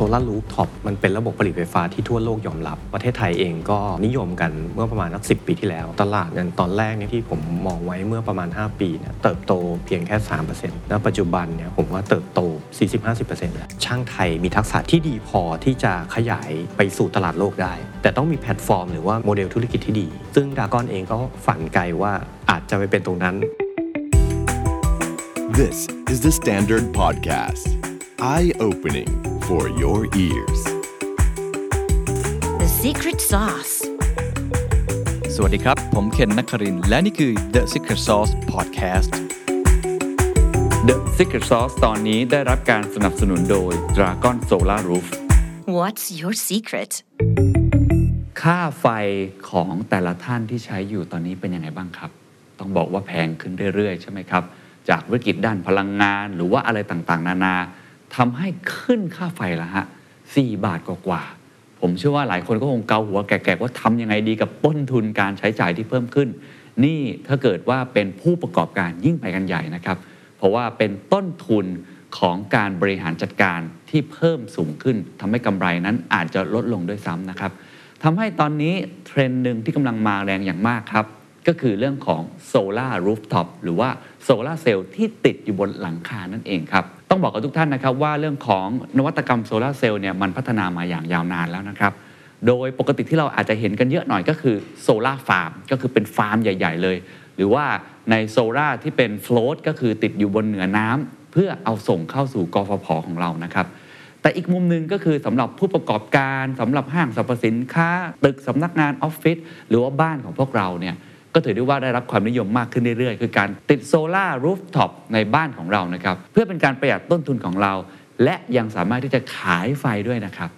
โซลารูฟท็อปมันเป็นระบบผลิตไฟฟ้าที่ทั่วโลกยอมรับ ประเทศไทยเองก็นิยมกันเมื่อประมาณสักสิบปีที่แล้ว ตลาดนั้นตอนแรกเนี่ยที่ผมมองไว้เมื่อประมาณ 5 ปีเนี่ยเติบโตเพียงแค่3%แล้วปัจจุบันเนี่ยผมว่าเติบโต 40-50%แล้วช่างไทยมีทักษะที่ดีพอที่จะขยายไปสู่ตลาดโลกได้ แต่ต้องมีแพลตฟอร์มหรือว่าโมเดลธุรกิจที่ดี ซึ่งดากอนเองก็ฝันไกลว่าอาจจะไปเป็นตรงนั้น This is the Standard Podcast. Eye-opening for your ears. The secret sauce. สวัสดีครับ ผมเคนนักครินทร์และนี่คือ The Secret Sauce Podcast The Secret Sauce ตอนนี้ได้รับการสนับสนุนโดย Dragon Solar Roof What's your secret? ค่าไฟของแต่ละท่านที่ใช้อยู่ตอนนี้เป็นยังไงบ้างครับ ต้องบอกว่าแพงขึ้นเรื่อยๆ ใช่ไหมครับ จากวิกฤตด้านพลังงานหรือว่าอะไรต่างๆ นานา ทำให้ขึ้นค่าไฟละฮะ4บาทกว่าๆผมเชื่อว่าหลายคนก็คงเกาหัวแก่ๆว่าทำยังไงดีกับต้นทุนการใช้จ่ายที่เพิ่มขึ้น นี่ถ้าเกิดว่าเป็นผู้ประกอบการยิ่งไปกันใหญ่นะครับ เพราะว่าเป็นต้นทุนของการบริหารจัดการที่เพิ่มสูงขึ้นทำให้กำไรนั้นอาจจะลดลงด้วยซ้ำนะครับทำให้ตอนนี้เทรนด์หนึ่งที่กำลังมาแรงอย่างมากครับ ก็คือเรื่องของโซลารูฟท็อปหรือว่าโซลาเซลล์ที่ติดอยู่บนหลังคานั่นเองครับ ต้องบอกกับทุกท่านนะครับว่าเรื่องของนวัตกรรมโซลาเซลล์เนี่ยมันพัฒนามาอย่างยาวนานแล้วนะครับโดยปกติที่เราอาจจะเห็นกันเยอะหน่อยก็คือโซลาร์ฟาร์มก็คือเป็นฟาร์มใหญ่ ๆ เลย หรือว่าในโซลาร์ที่เป็น float ก็คือติดอยู่บนเหนือน้ำเพื่อเอาส่งเข้าสู่กฟผของเรานะครับแต่อีกมุมหนึ่งก็คือสำหรับผู้ประกอบการสำหรับห้างสรรพสินค้า ตึกสำนักงานออฟฟิศหรือว่าบ้านของพวกเราเนี่ย ก็ถือได้ว่าได้รับความนิยมมากขึ้นเรื่อยๆ คือการติดโซลาร์รูฟท็อปในบ้านของเรานะครับ เพื่อเป็นการประหยัดต้นทุนของเรา และยังสามารถที่จะขายไฟด้วยนะครับ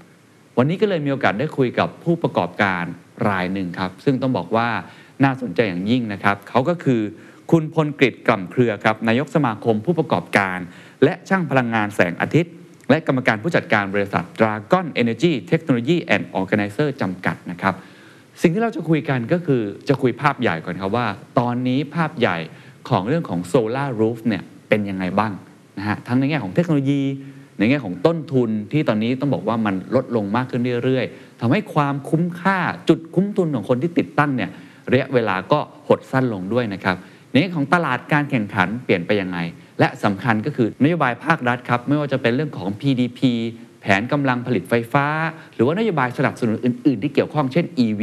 วันนี้ก็เลยมีโอกาสได้คุยกับผู้ประกอบการรายหนึ่งครับ ซึ่งต้องบอกว่าน่าสนใจอย่างยิ่งนะครับ เขาก็คือคุณพลกฤษกล่ำเครือครับนายกสมาคมผู้ประกอบการ และช่างพลังงานแสงอาทิตย์ และกรรมการผู้จัดการบริษัท Dragon Energy Technology and Organizer จำกัดนะครับ สิ่งที่เราจะคุยกันก็คือจะคุยภาพใหญ่ก่อนครับว่า ตอนนี้ภาพใหญ่ของเรื่องของโซลารูฟเนี่ยเป็นยังไงบ้างนะฮะทั้งในแง่ของเทคโนโลยี ในแง่ของต้นทุนที่ตอนนี้ต้องบอกว่ามันลดลงมากขึ้นเรื่อยๆทำให้ความคุ้มค่าจุดคุ้มทุนของคนที่ติดตั้งเนี่ยระยะเวลาก็หดสั้นลงด้วยนะครับในแง่ของตลาดการแข่งขันเปลี่ยนไปยังไง และสำคัญก็คือนโยบายภาครัฐครับไม่ว่าจะเป็นเรื่องของ PDP แผนกำลังผลิตไฟฟ้า หรือว่านโยบายสนับสนุนอื่น ๆ ที่เกี่ยวข้องเช่น EV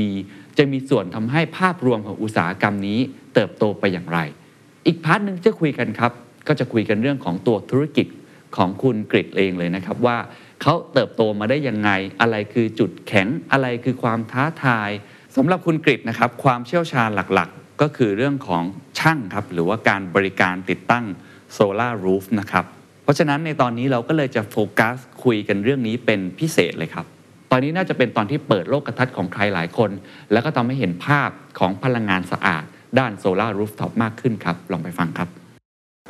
จะมีส่วนทำให้ภาพรวมของอุตสาหกรรมนี้ เติบโตไปอย่างไร อีก part หนึ่งจะคุยกันครับ ก็จะคุยกันเรื่องของตัวธุรกิจของคุณกฤษเองเลยนะครับว่าเขาเติบโตมาได้ยังไง อะไรคือจุดแข็งอะไรคือความท้าทายสำหรับคุณกฤษนะครับความเชี่ยวชาญหลักๆ ก็คือเรื่องของช่างครับหรือว่าการบริการติดตั้งโซลารูฟนะครับ เพราะฉะนั้นในตอนนี้เราก็เลยจะโฟกัสคุยกันเรื่องนี้เป็นพิเศษเลยครับ ตอนนี้น่าจะเป็นตอนที่เปิดโลกทัศน์ของใครหลายคน แล้วก็ทำให้เห็นภาพของพลังงานสะอาด ด้านโซลารูฟท็อปมากขึ้นครับ ลองไปฟังครับ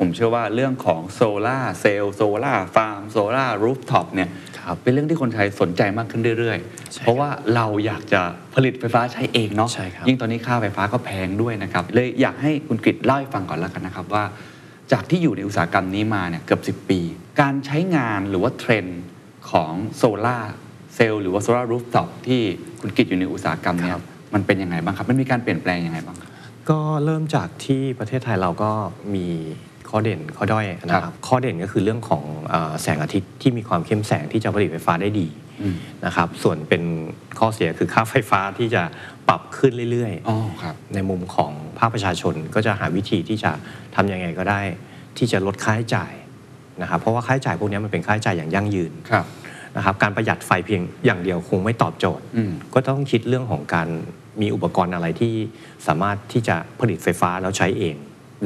ผมเชื่อว่าเรื่องของโซลาเซลล์โซลาฟาร์มโซลารูฟท็อปเนี่ยครับเป็นเรื่องที่คนไทยสนใจมากขึ้นเรื่อยใช่ๆเพราะว่าเราอยากจะผลิตไฟฟ้าใช้เองเนาะใช่ครับยิ่งตอนนี้ค่าไฟฟ้าก็แพงด้วยนะครับเลยอยากให้คุณกฤษเล่าให้ฟังก่อนแล้วกันนะครับว่า จากที่อยู่ในอุตสาหกรรมนี้มาเนี่ยเกือบ 10 ปี การใช้งานหรือว่าเทรนด์ของโซลาเซลล์หรือว่าโซลารูฟท็อปที่คุณกฤษอยู่ในอุตสาหกรรมเนี่ยมันเป็นยังไงบ้างครับ มันมีการเปลี่ยนแปลงยังไงบ้างครับก็เริ่มจากที่ประเทศไทยเราก็มีข้อเด่นข้อด้อยนะคครัรับบข้อเด่นก็คือเรื่องของเออแสงอาทิตย์ที่มีความเข้มแสงที่จะผลิตไฟฟ้าได้ดีอืม นะครับ ส่วนเป็นข้อเสียคือค่าไฟฟ้าที่จะปรับขึ้นเรื่อยอ๋อครับๆในมุมของภาคประชาชนก็จะหาวิธีที่จะทำยังไงก็ได้ ที่จะลดค่าใช้จ่ายนะครับเพราะว่าค่าใช้จ่ายพวกนี้มันเป็นค่าใช้จ่ายอย่างยั่งยืนครับนะครับการประหยัดไฟเพียงอย่างเดียวคงไม่ตอบโจทย์อืมก็ต้องคิดเรื่องของการมีอุปกรณ์อะไรที่สามารถที่จะผลิตไฟฟ้าแล้วใช้เอง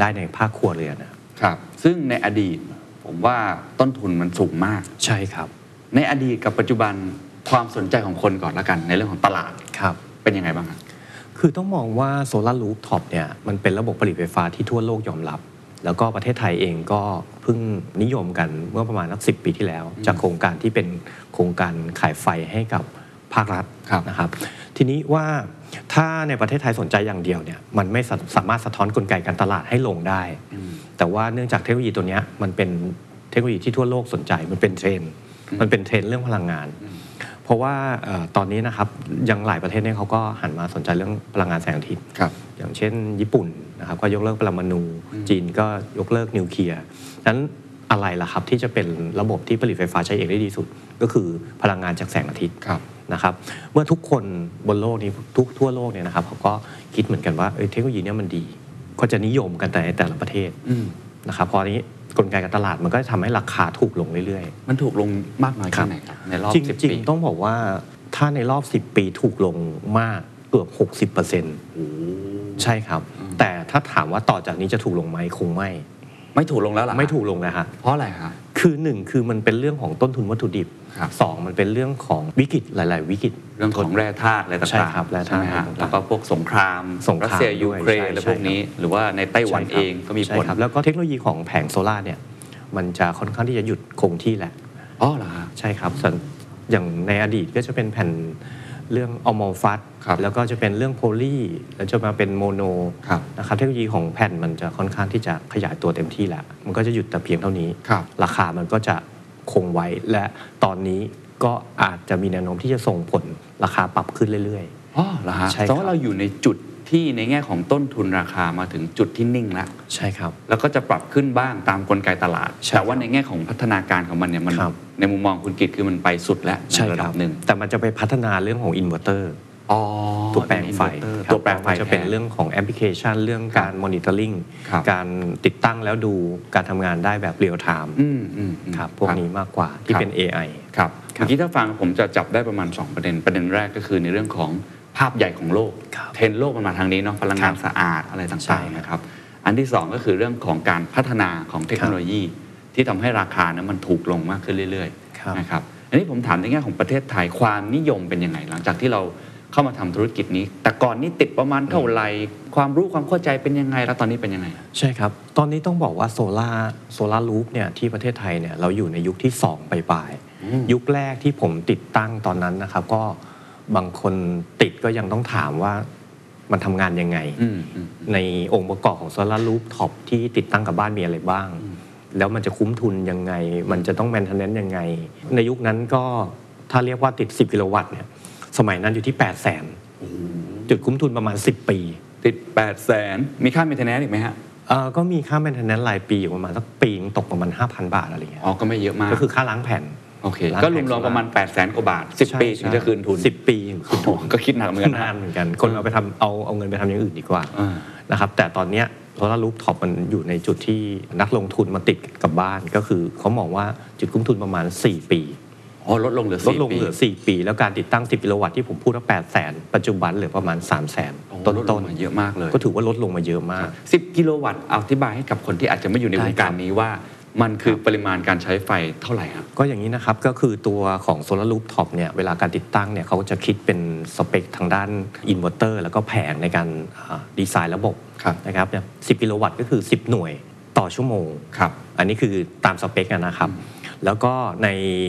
ได้ในภาคครัวเรือนนะครับครับซึ่งในอดีตผมว่าต้นทุนมันสูงมากใช่ครับ ในอดีตกับปัจจุบันความสนใจของคนก่อนละกัน ในเรื่องของตลาดครับเป็นยังไงบ้างครับคือต้องมองว่าโซลารูฟท็อปเนี่ยมันเป็นระบบผลิตไฟฟ้าที่ทั่วโลกยอมรับ แล้วก็ประเทศไทยเองก็เพิ่งนิยมกันเมื่อประมาณสักสิปีที่แล้ว จากโครงการที่เป็นโครงการขายไฟให้กับภาครัฐครับนะครับ ทีนี้ว่าถ้าในประเทศไทยสนใจอย่างเดียวเนี่ยมันไม่สาสามารถสะท้อนกลไกการตลาดให้ลงได้ แต่ว่าเนื่องจากเทคโนโลยีตัวเนี้ยมันเป็นเทคโนโลยีที่ทั่วโลกสนใจมันเป็นเทรนด์ มันเป็นเทรนด์เรื่องพลังงาน เพราะว่าเอ่อตอนนี้นะครับยังหลายประเทศเนี่ยเขาก็หันมาสนใจเรื่องพลังงานแสงอาทิตย์ครับอย่างเช่น ญี่ปุ่นนะครับก็ยกเลิกปรมาณูอืมจีนก็ยกเลิกนิวเคลียร์นั้นอะไรล่ะครับที่จะเป็นระบบที่ผลิตไฟฟ้าใช้เองได้ดีสุด ก็คือพลังงานจากแสงอาทิตย์ครับนะครับเมื่อทุกคนบนโลกนี้ทุกทั่วโลกเนี่ยนะครับเขาก็คิดเหมือนกันว่าเอ้ยเทคโนโลยีเนี้มันดี ก็จะนิยมกันแต่ในแต่ละประเทศอืมนะครับเพราะนี้ กลไกการตลาดมันก็จะทำให้ราคาถูกลงเรื่อย มันถูกลงมากน้อยแค่ไหนครับ ในรอบๆ จสิบริง ปีๆ ต้องบอกว่าถ้าในรอบ 10 ปีถูกลงมากเกือบ 60%ใช่ครับ แต่ถ้าถามว่าต่อจากนี้จะถูกลงไหมคงไม่ ไม่ถูกลงแล้วเหรอไม่ถูกลงนะฮะ เพราะอะไรครับ คือหนึ่งคือมันเป็นเรื่องของต้นทุนวัตถุดิบครับสองมันเป็นเรื่องของวิกฤตหลาย ๆ วิกฤตเรื่องของแร่ธาตุอะไรต่างๆใช่ครับแร่ธาตุใช่ไหมฮะต่างๆแล้วก็พวกสงครามสงครามรัสเซียยูเครนด้วยใช่อะไรพวกนี้ใช่ครับหรือว่าในไต้หวันใช่คเอรับงก็มีใช่ผลครับแล้วก็เทคโนโลยีของแผงโซลาร์เนี่ยมันจะค่อนข้างที่จะหยุดคงที่แหละอ๋อเหรอฮะใช่ครับส่วนอย่างในอดีตก็จะเป็นแผ่น เรื่องอัลมอลฟัตครับแล้วก็จะเป็นเรื่องโพลีแล้วจะมาเป็นโมโนครับนะครับเทคโนโลยีของแผ่นมันจะค่อนข้างที่จะขยายตัวเต็มที่แหละมันก็จะหยุดแต่เพียงเท่านี้ ครับ ราคามันก็จะคงไว้และตอนนี้ก็อาจจะมีแนวโน้มที่จะส่งผลราคาปรับขึ้นเรื่อย อ๋อเหรอฮะใช่ครับ แต่ว่าเราอยู่ในจุด ที่ในแง่ของต้นทุนราคามาถึงจุดที่นิ่งแล้วๆใช่ครับ แล้วก็จะปรับขึ้นบ้างตามกลไกตลาดใช่แต่ว่าครับในแง่ของพัฒนาการของมันเนี่ยมันครับในมุมมองคุณกิตคือมันไปสุดแล้วใช่ในระคดัรับบหนึ่งแต่มันจะไปพัฒนาเรื่องของอินเวอร์เตอร์อ๋อตัวแปลงไฟเป็น inverter ครับตัวแปลงไฟมันจะเป็นแทเรื่องของแอปพลิเคชัน เรื่องการ monitoring ครับการติดตั้งแล้วดูการทำงานได้แบบ real-time อืมอืมอืมครับพวกนี้มากกว่าที่ครับเป็น AI ครับครับเมื่อกี้ถ้าฟังผมจะจับได้ประมาณ 2 ประเด็นประเด็นแรกก็คือในเรื่องของ ภาพใหญ่ของโลกครับเทรนด์โลกมันมาทางนี้เนาะพลังงานครับสะอาดอะไรใช่ต่างๆนะครับ อันที่ 2 ก็คือเรื่องของการพัฒนาของเทคโนโลยี ที่ทำให้ราคานั้นมันถูกลงมากขึ้นเรื่อยครับๆนะครับอันนี้ผมถามในแง่ของประเทศไทยความนิยมเป็นยังไง หลังจากที่เราเข้ามาทำธุรกิจนี้ แต่ก่อนนี้ติดประมาณเท่าไหร่ความรู้ความเข้าใจเป็นยังไง แล้วตอนนี้เป็นยังไง ใช่ครับ ตอนนี้ต้องบอกว่าโซลาโซลารูฟเนี่ยที่ประเทศไทยเนี่ยเราอยู่ในยุคที่2ปลายอืมๆยุคแรกที่ผมติดตั้งตอนนั้นนะครับก็ บางคนติดก็ยังต้องถามว่ามันทำงานยังไงอืมอืมในองค์ประกอบของโซลารูฟท็อปที่ติดตั้งกับบ้านมีอะไรบ้าง แล้วมันจะคุ้มทุนยังไง มันจะต้อง maintenance ยังไง ในยุคนั้นก็ถ้าเรียกว่าติด 10 กิโลวัตต์เนี่ยสมัยนั้นอยู่ที่ 8 0 0 0 0 0จุดคุ้มทุนประมาณ 10 ปี ติด 8 0 0แสนมีค่า maintenance อีกไหมฮะเอ่อก็มีค่า maintenance รายปีอยู่ประมาณสักปีนึงตกประมาณ 5,000 บาทอะไรเงี้ยอ๋อก็ไม่เยอะมากก็คือค่าล้างแผ่น ล้างแผงโซลาร์ โอเค ก็รงวมโซๆ ประมาณ 8 แสนกว่าบาท 10 ปีถึงจะคืนทุนสิบปีคืนทุนก็คิดหนักเหมือนกันนานนะเหมือนกันคนเอาไปทำเอาเอาเงินไปทำอย่างอื่นดีกว่าอ่านะครับแต่ตอนเนี้ย solar rooftop มันอยู่ในจุดที่นักลงทุนมาติดกับบ้านก็คือเขามองว่าจุดคุ้มทุนประมาณ 4 ปีอ๋อลดลงเหลือ 4 ปี ลดลงเหลือ 4 ปี แล้วการติดตั้ง 10กิโลวัตต์ที่ผมพูดว่า8 0 0แสนปัจจุบันเหลือประมาณ3 0 0แสนโอ้ต้นลดลต้งนมาเยอะมากเลย ก็ถือว่าลดลงมาเยอะมาก 10 กิโลวัตต์อธิบายให้กับคนที่อาจจะไม่ได้อยู่ในวงการนี้ครับว่า มันคือปริมาณการใช้ไฟเท่าไหร่ครับ ก็อย่างนี้นะครับก็คือตัวของ solar rooftop เนี่ยเวลาการติดตั้งเนี่ยเขาจะคิดเป็นสเปคทางด้านอินเวอร์เตอร์แล้วก็แผงในการอ่าดีไซน์ระบบครับนะครับเนี่ย10กิโลวัตต์ก็คือ 10 หน่วยต่อชั่วโมงครับอันนี้คือตามสเปคอะนะครับ แล้วก็ใน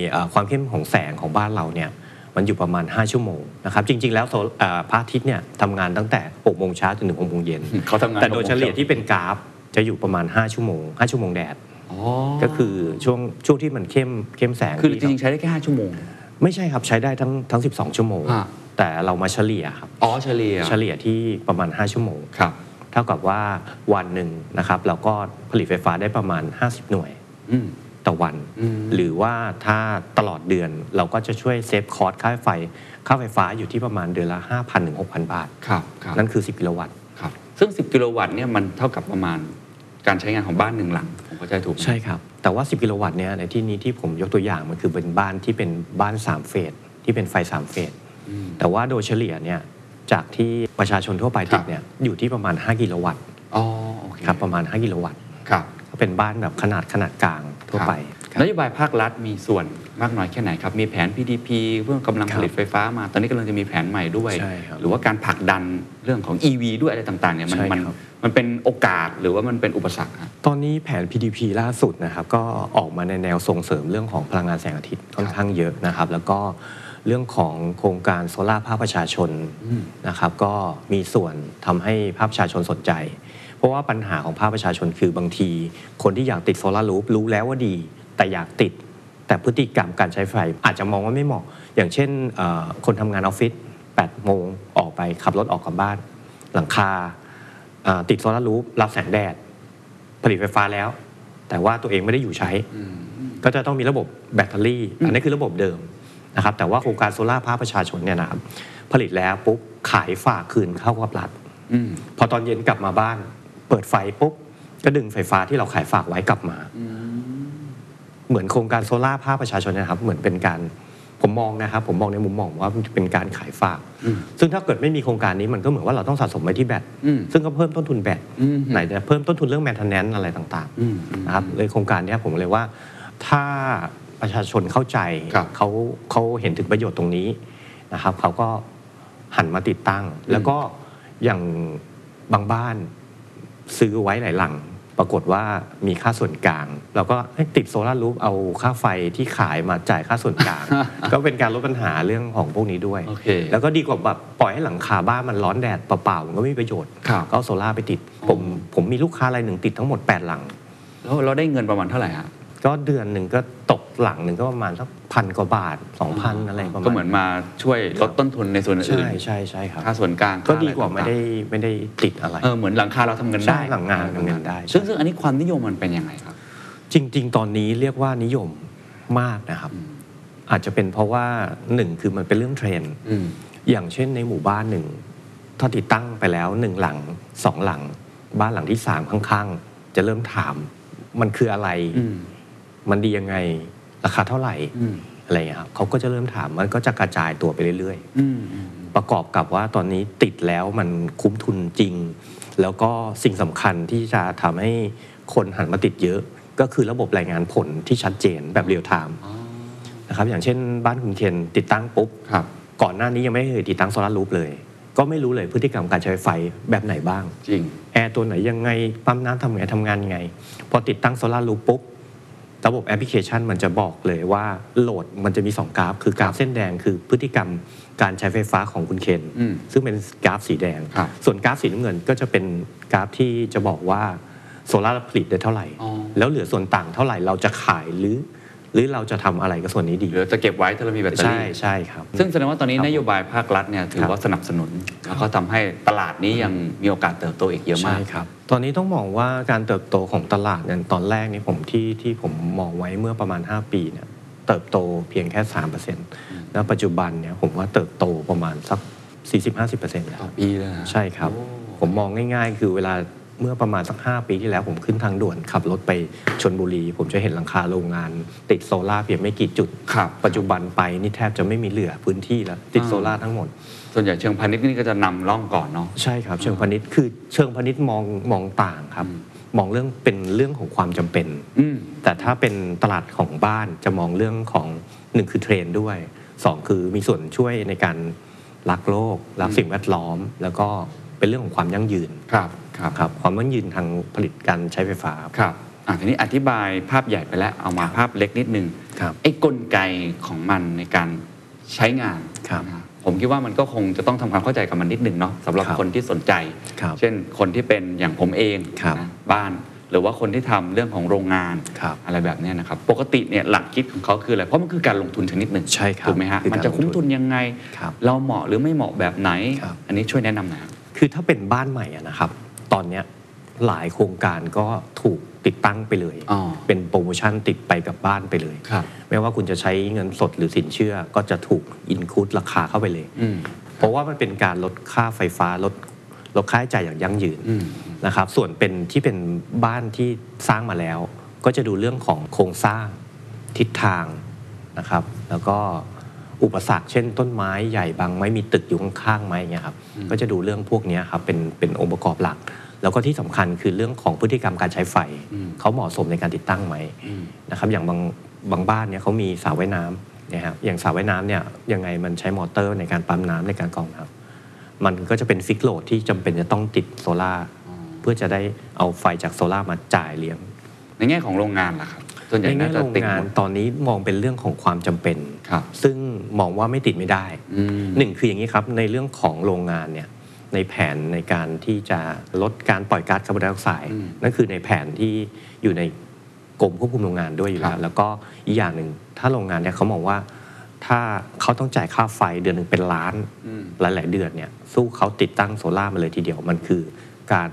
เอ่อความเข้มของแสงของบ้านเราเนี่ยมันอยู่ประมาณ 5 ชั่วโมงนะครับจริง ๆ แล้ว sol เอ่อพระอาทิตย์เนี่ยทำงานตั้งแต่6โมงเช้าจนถึง6โมงเย็นเขาทำงานแต่โดย6โมงเฉลี่ยเช้าที่เป็นกราฟจะอยู่ประมาณ 5 ชั่วโมง 5 ชั่วโมงแดดอ๋อ ก็คือช่วงช่วงที่มันเข้มเข้มแสงคือที่จริงๆใช้ได้แค่5ชั่วโมง ไม่ใช่ครับใช้ได้ทั้งทั้ง 12 ชั่วโมงฮะแต่เรามาเฉลี่ยครับอ๋อเฉลี่ยเฉลี่ยที่ประมาณ 5 ชั่วโมงครับเท่ากับว่าวันหนึ่งนะครับเราก็ผลิตไฟฟ้าได้ประมาณ 50 หน่วยอืมต่อวันอืมหรือว่าถ้าตลอดเดือนเราก็จะช่วย save cost ค่าไฟค่าไฟฟ้าอยู่ที่ประมาณเดือนละ 5,000ถึง6,000 บาทครับครับนั่นคือ 10 กิโลวัตต์ครับซึ่ง 10 กิโลวัตต์เนี่ยมันเท่ากับประมาณการใช้งานของบ้านหนึ่งหลัง ผมเข้าใจถูกไหมใช่ครับ แต่ว่า 10 กิโลวัตต์เนี่ยในที่นี้ที่ผมยกตัวอย่างมันคือเป็นบ้านที่เป็นบ้าน 3 เฟสที่เป็นไฟ 3 เฟสอืมแต่ว่าโดยเฉลี่ยเนี่ยจากที่ประชาชนทั่วไปติดครับเนี่ยอยู่ที่ประมาณ 5 กิโลวัตต์อ๋อโอเคครับประมาณ 5 กิโลวัตต์ครับก็เป็นบ้านแบบขนาดขนาดกลางทั่วไปครับนโยบายภาครัฐมีส่วนมากน้อยแค่ไหนครับ มีแผน PDP เรื่องกำลังครัผบลิตไฟฟ้ามา ตอนนี้กำลังจะมีแผนใหม่ด้วยใช่ครับหรือว่าการผลักดัน เรื่องของ EV ด้วยอะไรต่างๆเนี่ยมันใช่มันครับมันเป็นโอกาสหรือว่ามันเป็นอุปสรรคครับตอนนี้แผน PDP ล่าสุดนะครับก็ออกมาในแนวส่งเสริมเรื่องของพลังงานแสงอาทิตย์ค่อนข้างเยอะนะครับ แล้วก็เรื่องของโครงการโซลาร์ภาคประชาชนอืมนะครับก็มีส่วนทำให้ภาคประชาชนสนใจ เพราะว่าปัญหาของภาคประชาชนคือบางที คนที่อยากติดโซลารูฟรู้แล้วว่าดี แต่อยากติดแต่พฤติกรรมการใช้ไฟอาจจะมองว่าไม่เหมาะ อย่างเช่นเอ่อคนทำงานออฟฟิศ 8โมงออกไปขับรถออกกลับบ้าน หลังคาเอ่อติด solar roof รับแสงแดด ผลิตไฟฟ้าแล้ว แต่ว่าตัวเองไม่ได้อยู่ใช้ ก็จะต้องมีระบบแบตเตอรี่ อันนี้คือระบบเดิมนะครับแต่ว่าโครงการโซลาร์ภาคประชาชนเนี่ยนะครับผลิตแล้วปุ๊บขายฝากคืนเข้ากับรัฐอืมพอตอนเย็นกลับมาบ้าน เปิดไฟปุ๊บก็ดึงไฟฟ้าที่เราขายฝากไว้กลับมา เหมือนโครงการโซลาร์ภาคประชาชนเนะครับ เหมือนเป็นการ ผมมองนะครับผมมองในมุมมองว่ามันเป็นการขายฝากอืมซึ่งถ้าเกิดไม่มีโครงการนี้มันก็เหมือนว่าเราต้องสะสมไว้ที่แบตอืมซึ่งก็เพิ่มต้นทุนแบตอืมไหนจะเพิ่มต้นทุนเรื่องแมนเทนแนนอะไรต่างอืมอืมๆนะครับเลยโครงการเนี้ยผมเลยว่าถ้าประชาชนเข้าใจครับเขาเขาเห็นถึงประโยชน์ตรงนี้นะครับเขาก็หันมาติดตั้ง แล้วก็อย่างบางบ้านซื้อไว้หลายหลัง ปรากฏว่ามีค่าส่วนกลาง เราก็เอ้ยติดโซลาร์รูฟเอาค่าไฟที่ขายมาจ่ายค่าส่วนกลาง ก็เป็นการลดปัญหาเรื่องของพวกนี้ด้วยโอเคแล้วก็ดีกว่าแบบปล่อยให้หลังคาบ้านมันร้อนแดดเปล่าๆมันก็ไม่มีประโยชน์ครับก็เอาโซล่าร์ไปติดผมผมมีลูกค้ารายหนึ่งติดทั้งหมด 8 หลัง แล้วเราได้เงินประมาณเท่าไหร่ฮะ ก็เดือนหนึ่งก็ตกหลังหนึ่งก็ประมาณสักพันกว่าบาท 2,000 อะไรประมาณก็เหมือนมาช่วยลดต้นทุนในส่วนอื่นใช่ใช่ใช่ครับค่าส่วนกลางก็ค่ดีกว่าอะไม่รได้ไม่ได้ติดอะไรเออเหมือนหลังคาเราทำเงินใช่ได้หลังงานทำเงินได้ ซึ่งซึ่งอันนี้ความนิยมมันเป็นยังไงครับ จริง ๆ ตอนนี้เรียกว่านิยมมากนะครับ อาจจะเป็นเพราะว่าหนึ่งคือมันเป็นเรื่องเทรนด์อืมอย่างเช่นในหมู่บ้านหนึ่งถ้าติดตั้งไปแล้วหนึ่งหลังสองหลัง บ้านหลังที่สามข้างๆ จะเริ่มถามมันคืออะไรอื มมันดียังไงราคาเท่าไหร่อืมอะไรอย่างเงี้ยครับเขาก็จะเริ่มถามมันก็จะกระจายตัวไปเรื่อยอืมอืมๆประกอบกับว่าตอนนี้ติดแล้วมันคุ้มทุนจริง แล้วก็สิ่งสำคัญที่จะทำให้คนหันมาติดเยอะ ก็คือระบบรายงานผลที่ชัดเจนแบบ real-time นะครับอย่างเช่นบ้านคุณเคนติดตั้งปุ๊บครับก่อนหน้านี้ยังไม่เคยติดตั้ง solar roof เลย ก็ไม่รู้เลยพฤติกรรมการใช้ไฟแบบไหนบ้างจริงแอร์ตัวไหนยังไงปั๊มน้ำทำไงทำงานยังไง พอติดตั้ง solar roof ปุ๊บ ระบบแอปพลิเคชันมันจะบอกเลยว่า load มันจะมี 2 กราฟ คือกราฟเส้นแดงคือพฤติกรรมการใช้ไฟฟ้าของคุณเคนอืมซึ่งเป็นกราฟสีแดงครับส่วนกราฟสีน้ำเงินก็จะเป็นกราฟที่จะบอกว่าโซลาร์ผลิตได้เท่าไหร่อ๋อแล้วเหลือส่วนต่างเท่าไหร่เราจะขายหรือ หรือเราจะทำอะไรกับส่วนนี้ดีหรือจะเก็บไว้ถ้าเรามีแบตเตอใช่รี่ใช่ครับ ซึ่งแสดงว่าตอนนี้ครับนโยบายภาครัฐเนี่ยถือครับว่าสนับสนุน แล้วก็ทำให้ตลาดนี้ยังมีโอกาสเติบโตอีกเยอะมากใช่ครับตอนนี้ต้องมองว่าการเติบโตของตลาดเนี่ยตอนแรกนี่ผมที่ที่ผมมองไว้เมื่อประมาณ 5 ปีเนี่ยเติบโตเพียงแค่3%แล้วปัจจุบันเนี่ยผมว่าเติบโตประมาณสัก 40-50%แล้วต่อปีเลยนะใช่ครับ ผมมองง่ายๆ คือเวลา เมื่อประมาณสัก 5 ปีที่แล้วผมขึ้นทางด่วนขับรถไปชลบุรี ผมจะเห็นหลังคาโรงงาน ติดโซล่าร์เพียงไม่กี่จุด ครับ ปัจจุบันไปนี่แทบจะไม่มีเหลือพื้นที่แล้ว ติดอ่าโซล่าร์ทั้งหมด ส่วนใหญ่เชิงพาณิชย์นี่ก็จะนำร่องก่อนเนาะ ใช่ครับ เชิงพาณิชย์คือเชิงพาณิชย์มองมองต่างครับอืมมองเรื่องเป็นเรื่องของความจำเป็น อืม แต่ถ้าเป็นตลาดของบ้านจะมองเรื่องของหนึ่งคือเทรนด์ด้วยสองคือมีส่วนช่วยในการรักโลก รักสิ่งแวดล้อม แล้วก็ เป็นเรื่องของความยั่งยืนครับครับครับความยั่งยืนทางผลิตการใช้ไฟฟ้าครับอะทีนี้อธิบายภาพใหญ่ไปแล้วเอามาภาพเล็กนิดนึงครับไอ้กลไกของมันในการใช้งานครับนะผมคิดว่ามันก็คงจะต้องทำความเข้าใจกับมันนิดนึงเนาะสำหรับครับคนที่สนใจครับเช่นคนที่เป็นอย่างผมเองครับนะบ้านหรือว่าคนที่ทำเรื่องของโรงงานครับอะไรแบบเนี้ยนะครับ ปกติเนี่ยหลักคิดของเขาคืออะไร เพราะมันคือการลงทุนชนิดหนึ่งใช่ครับถูกไหมฮะคือมันการจะคุ้มลงทุทุนนยังไงครับเราเหมาะหรือไม่เหมาะแบบไหนครับอันนี้ช่วยแนะนำหน่อย ครับคือถ้าเป็นบ้านใหม่อะนะครับ ตอนเนี้ยหลายโครงการก็ถูกติดตั้งไปเลย อ๋อเป็นโปรโมชั่นติดไปกับบ้านไปเลย ครับ ไม่ว่าคุณจะใช้เงินสดหรือสินเชื่อก็จะถูกอินคูดราคาเข้าไปเลย อืม เพราะว่ามันเป็นการลดค่าไฟฟ้าลดลดค่าใช้จ่ายอย่างยั่งยืนอืม นะครับ ส่วนเป็นที่เป็นบ้านที่สร้างมาแล้ว ก็จะดูเรื่องของโครงสร้างทิศทางนะครับ แล้วก็ อุปสรรคเช่นต้นไม้ใหญ่บางไม้มีตึกอยู่ข้างๆไหมเนี่ยครับก็จะดูเรื่องพวกเนี้ยครับเป็นเป็นองค์ประกอบหลัก แล้วก็ที่สำคัญคือเรื่องของพฤติกรรมการใช้ไฟอืมเขาเหมาะสมในการติดตั้งไหมอืมนะครับอย่างบางบางบ้านเนี่ยเขามีสระว่ายน้ำนะครับอย่างสระว่ายน้ำเนี่ยยังไงมันใช้มอเตอร์ในการปั๊มน้ำในการกรองน้ำมันก็จะเป็น fix load ที่จำเป็นจะต้องติดโซล่าร์เพื่อจะได้เอาไฟจากโซล่าร์มาจ่ายเลี้ยงในแง่ของโรงงานล่ะครับ ส่วนใหญ่ในแง่น่าจะติดหมดตอนนี้มองเป็นเรื่องของความจำเป็นครับซึ่งมองว่าไม่ติดไม่ได้อืมหนึ่งคืออย่างนี้ครับในเรื่องของโรงงานเนี่ยในแผนในการที่จะลดการปล่อยก๊าซคาร์บอนไดออกไซด์อืมนั่นคือในแผนที่อยู่ในกรมควบคุมโรงงานด้วยอยู่ครัแล้วครับแล้วก็อีกอย่างหนึ่งถ้าโรงงานเนี่ยเขามองว่าถ้าเขาต้องจ่ายค่าไฟเดือนหนึ่งเป็นล้านอืมหลาย ๆ เดือนเนี่ยสู้เขาติดตั้งโซล่าร์มาเลยทีเดียวมันคือ การ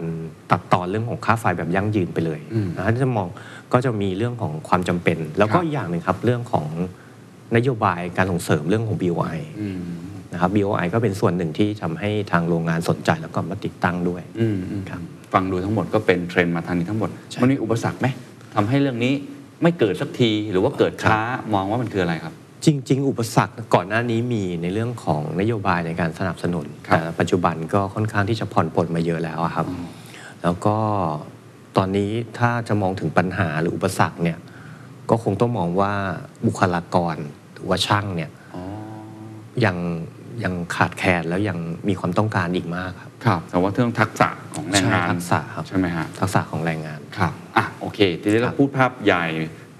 ตัดตอนเรื่องของค่าไฟแบบยั่งยืนไปเลยอืมนะถ้าจะมองก็จะมีเรื่องของความจำเป็น แล้วก็ครับอีกอย่างหนึ่งครับเรื่องของนโยบายการส่งเสริมเรื่องของ BOI อืมนะครับ BOI ก็เป็นส่วนหนึ่งที่ทำให้ทางโรงงานสนใจแล้วก็มาติดตั้งด้วยอืมอืมครับฟังดูทั้งหมดก็เป็นเทรนด์มาทางนี้ทั้งหมดใช่มันมีอุปสรรคไหมทำให้เรื่องนี้ไม่เกิดสักทีหรือว่าเกิดครับช้ามองว่ามันคืออะไรครับ จริง ๆ อุปสรรคก่อนหน้านี้มีในเรื่องของนโยบายในการสนับสนุนครับแต่ปัจจุบันก็ค่อนข้างที่จะผ่อนปลนมาเยอะแล้วอะครับ แล้วก็ตอนนี้ถ้าจะมองถึงปัญหาหรืออุปสรรคเนี่ยก็คงต้องมองว่าบุคลากรหรือว่าช่างเนี่ยอ๋อยังยังขาดแคลนแล้วยังมีความต้องการอีกมากครับครับ แต่ว่าเรื่องทักษะของแรงงานใช่ทักษะครับใช่ไหมฮะทักษะของแรงงานครับอะโอเค ทีนี้ครัเราบพูดภาพใหญ่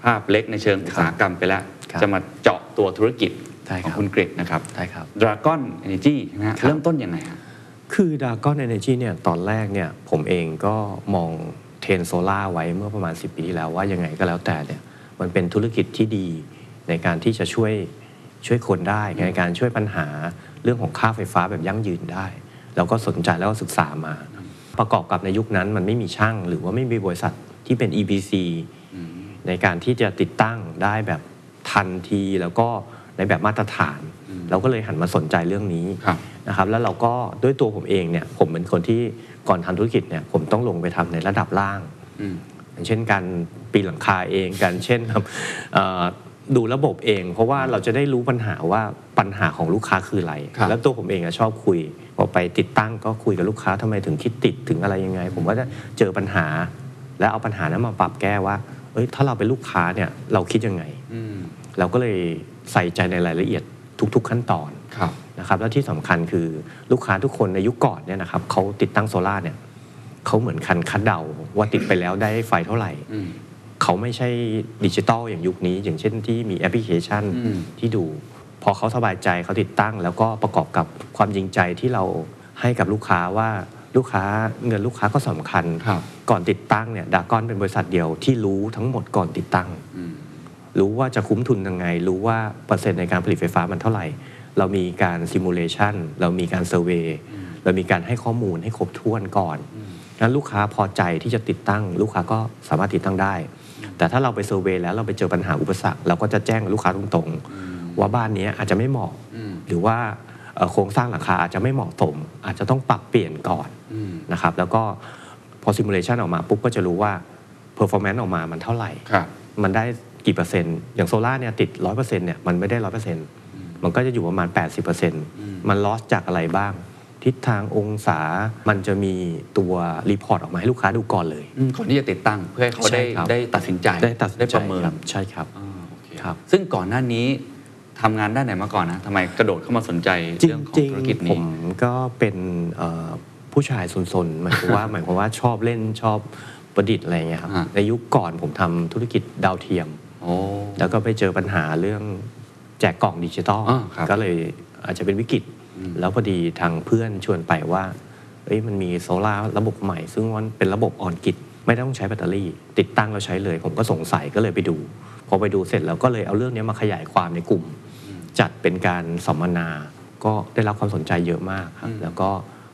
ภาพเล็กในเชิงอุตสาหกรรมไปแล้วครับจะมาเจาะ ตัวธุรกิจใช่ขคอรังบคุณกริดนะครับได้ครับ Dragon Energy ใช่ไหมฮะครับเริ่มต้นยังไงฮะคือด a ก้อนเอเนจีเนี่ยตอนแรกเนี่ยผมเองก็มองเทรนโซล่าไว้เมื่อประมาณ 10 ปีที่แล้วว่ายังไงก็แล้วแต่เนี่ยมันเป็นธุรกิจที่ดีในการที่จะช่วยช่วยคนได้ในการช่วยปัญหาเรื่องของค่าไฟฟ้าแบบยั่งยืนได้เราก็สนใจแล้วก็ศึกษามา ประกอบกับในยุคนั้นมันไม่มีช่าง หรือว่าไม่มีบริษัทที่เป็น EPC ในการที่จะติดตั้งได้แบบ ทันที แล้วก็ในแบบมาตรฐาน เราก็เลยหันมาสนใจเรื่องนี้ครับนะครับแล้วเราก็ด้วยตัวผมเองเนี่ยผมเป็นคนที่ก่อนทำธุรกิจเนี่ยผมต้องลงไปทำในระดับล่างอืมอย่างเช่นการปีนหลังคาเองการเช่นครับเอ่อดูระบบเอง เพราะว่าเราจะได้รู้ปัญหาว่าปัญหาของลูกค้าคืออะไรครับแล้วตัวผมเองอะชอบคุยพอไปติดตั้งก็คุยกับลูกค้าทำไมถึงคิดติดถึงอะไรยังไง ผมก็จะเจอปัญหา แล้วเอาปัญหานั้นมาปรับแก้ว่าเอ้ยถ้าเราเป็นลูกค้าเนี่ยเราคิดยังไงอืม เราก็เลยใส่ใจในรายละเอียดทุก ๆ ขั้นตอนครับนะครับแล้วที่สำคัญคือลูกค้าทุกคนในยุคก่อนเนี่ยนะครับเขาติดตั้งโซล่าร์เนี่ยเขาเหมือนคาดคาดเดาว่าติดไปแล้วได้ไฟเท่าไหร่อืมเขาไม่ใช่ดิจิตอลอย่างยุคนี้ อย่างเช่นที่มีแอปพลิเคชันอืมที่ดู พอเขาสบายใจเขาติดตั้ง แล้วก็ประกอบกับความจริงใจที่เราให้กับลูกค้าว่าลูกค้าเงินลูกค้าก็สำคัญครับก่อนติดตั้งเนี่ยดากอนเป็นบริษัทเดียวที่รู้ทั้งหมดก่อนติดตั้งอืม รู้ว่าจะคุ้มทุนยังไง รู้ว่าเปอร์เซ็นต์ในการผลิตไฟฟ้ามันเท่าไหร่ เรามีการ simulation เรามีการ survey เรามีการให้ข้อมูลให้ครบถ้วนก่อนงั้นลูกค้าพอใจที่จะติดตั้ง ลูกค้าก็สามารถติดตั้งได้ แต่ถ้าเราไป survey แล้วเราไปเจอปัญหาอุปสรรคเราก็จะแจ้งกับลูกค้าตรงๆ ว่าบ้านนี้อาจจะไม่เหมาะอืมหรือว่าเอ่อโครงสร้างหลังคาอาจจะไม่เหมาะสม อาจจะต้องปรับเปลี่ยนก่อนอืมนะครับแล้วก็พอ simulation ออกมาปุ๊บก็จะรู้ว่า performance ออกมามันเท่าไหร่ครับมันได้ กี่เปอร์เซ็นต์อย่างโซล่าร์เนี่ยติดร้อยเปอร์เซ็นต์เนี่ยมันไม่ได้ร้อยเปอร์เซ็นต์มันก็จะอยู่ประมาณ 80เปอร์เซ็นต์มัน loss จากอะไรบ้าง ทิศทางองศามันจะมีตัว report ออกมาให้ลูกค้าดูก่อนเลยอืมก่อนที่จะติดตั้งเพื่อให้เขาได้ใช่ครับได้ตัดสินใจได้ตัดสินได้ใจประเมินครับใช่ครับอ่าโอเคครับ ซึ่งก่อนหน้านี้ทำงานด้านไหนมาก่อนนะทำไมกระโดดเข้ามาสนใจจเรื่องของริงธุรกิจๆผนี้มก็เป็นเอ่อผู้ชายสนๆหมายความว่าหมายความว่าชอบเล่นชอบประดิษฐ์อะไรเงี้ยครับอ่าในยุคก่อนผมทำธุรกิจดาวเทียมโอ้ แล้วก็ไปเจอปัญหาเรื่องแจกกล่องดิจิตอลอ่าครับก็เลยอาจจะเป็นวิกฤต แล้วพอดีทางเพื่อนชวนไปว่าเอ้ยมันมีโซลาร์ระบบใหม่ ซึ่งมันเป็นระบบออนกิตไม่ต้องใช้แบตเตอรี่ ติดตั้งแล้วใช้เลย ผมก็สงสัยก็เลยไปดู พอไปดูเสร็จแล้วก็เลยเอาเรื่องนี้มาขยายความในกลุ่ม จัดเป็นการสัมมนา ก็ได้รับความสนใจเยอะมากครับแล้วก็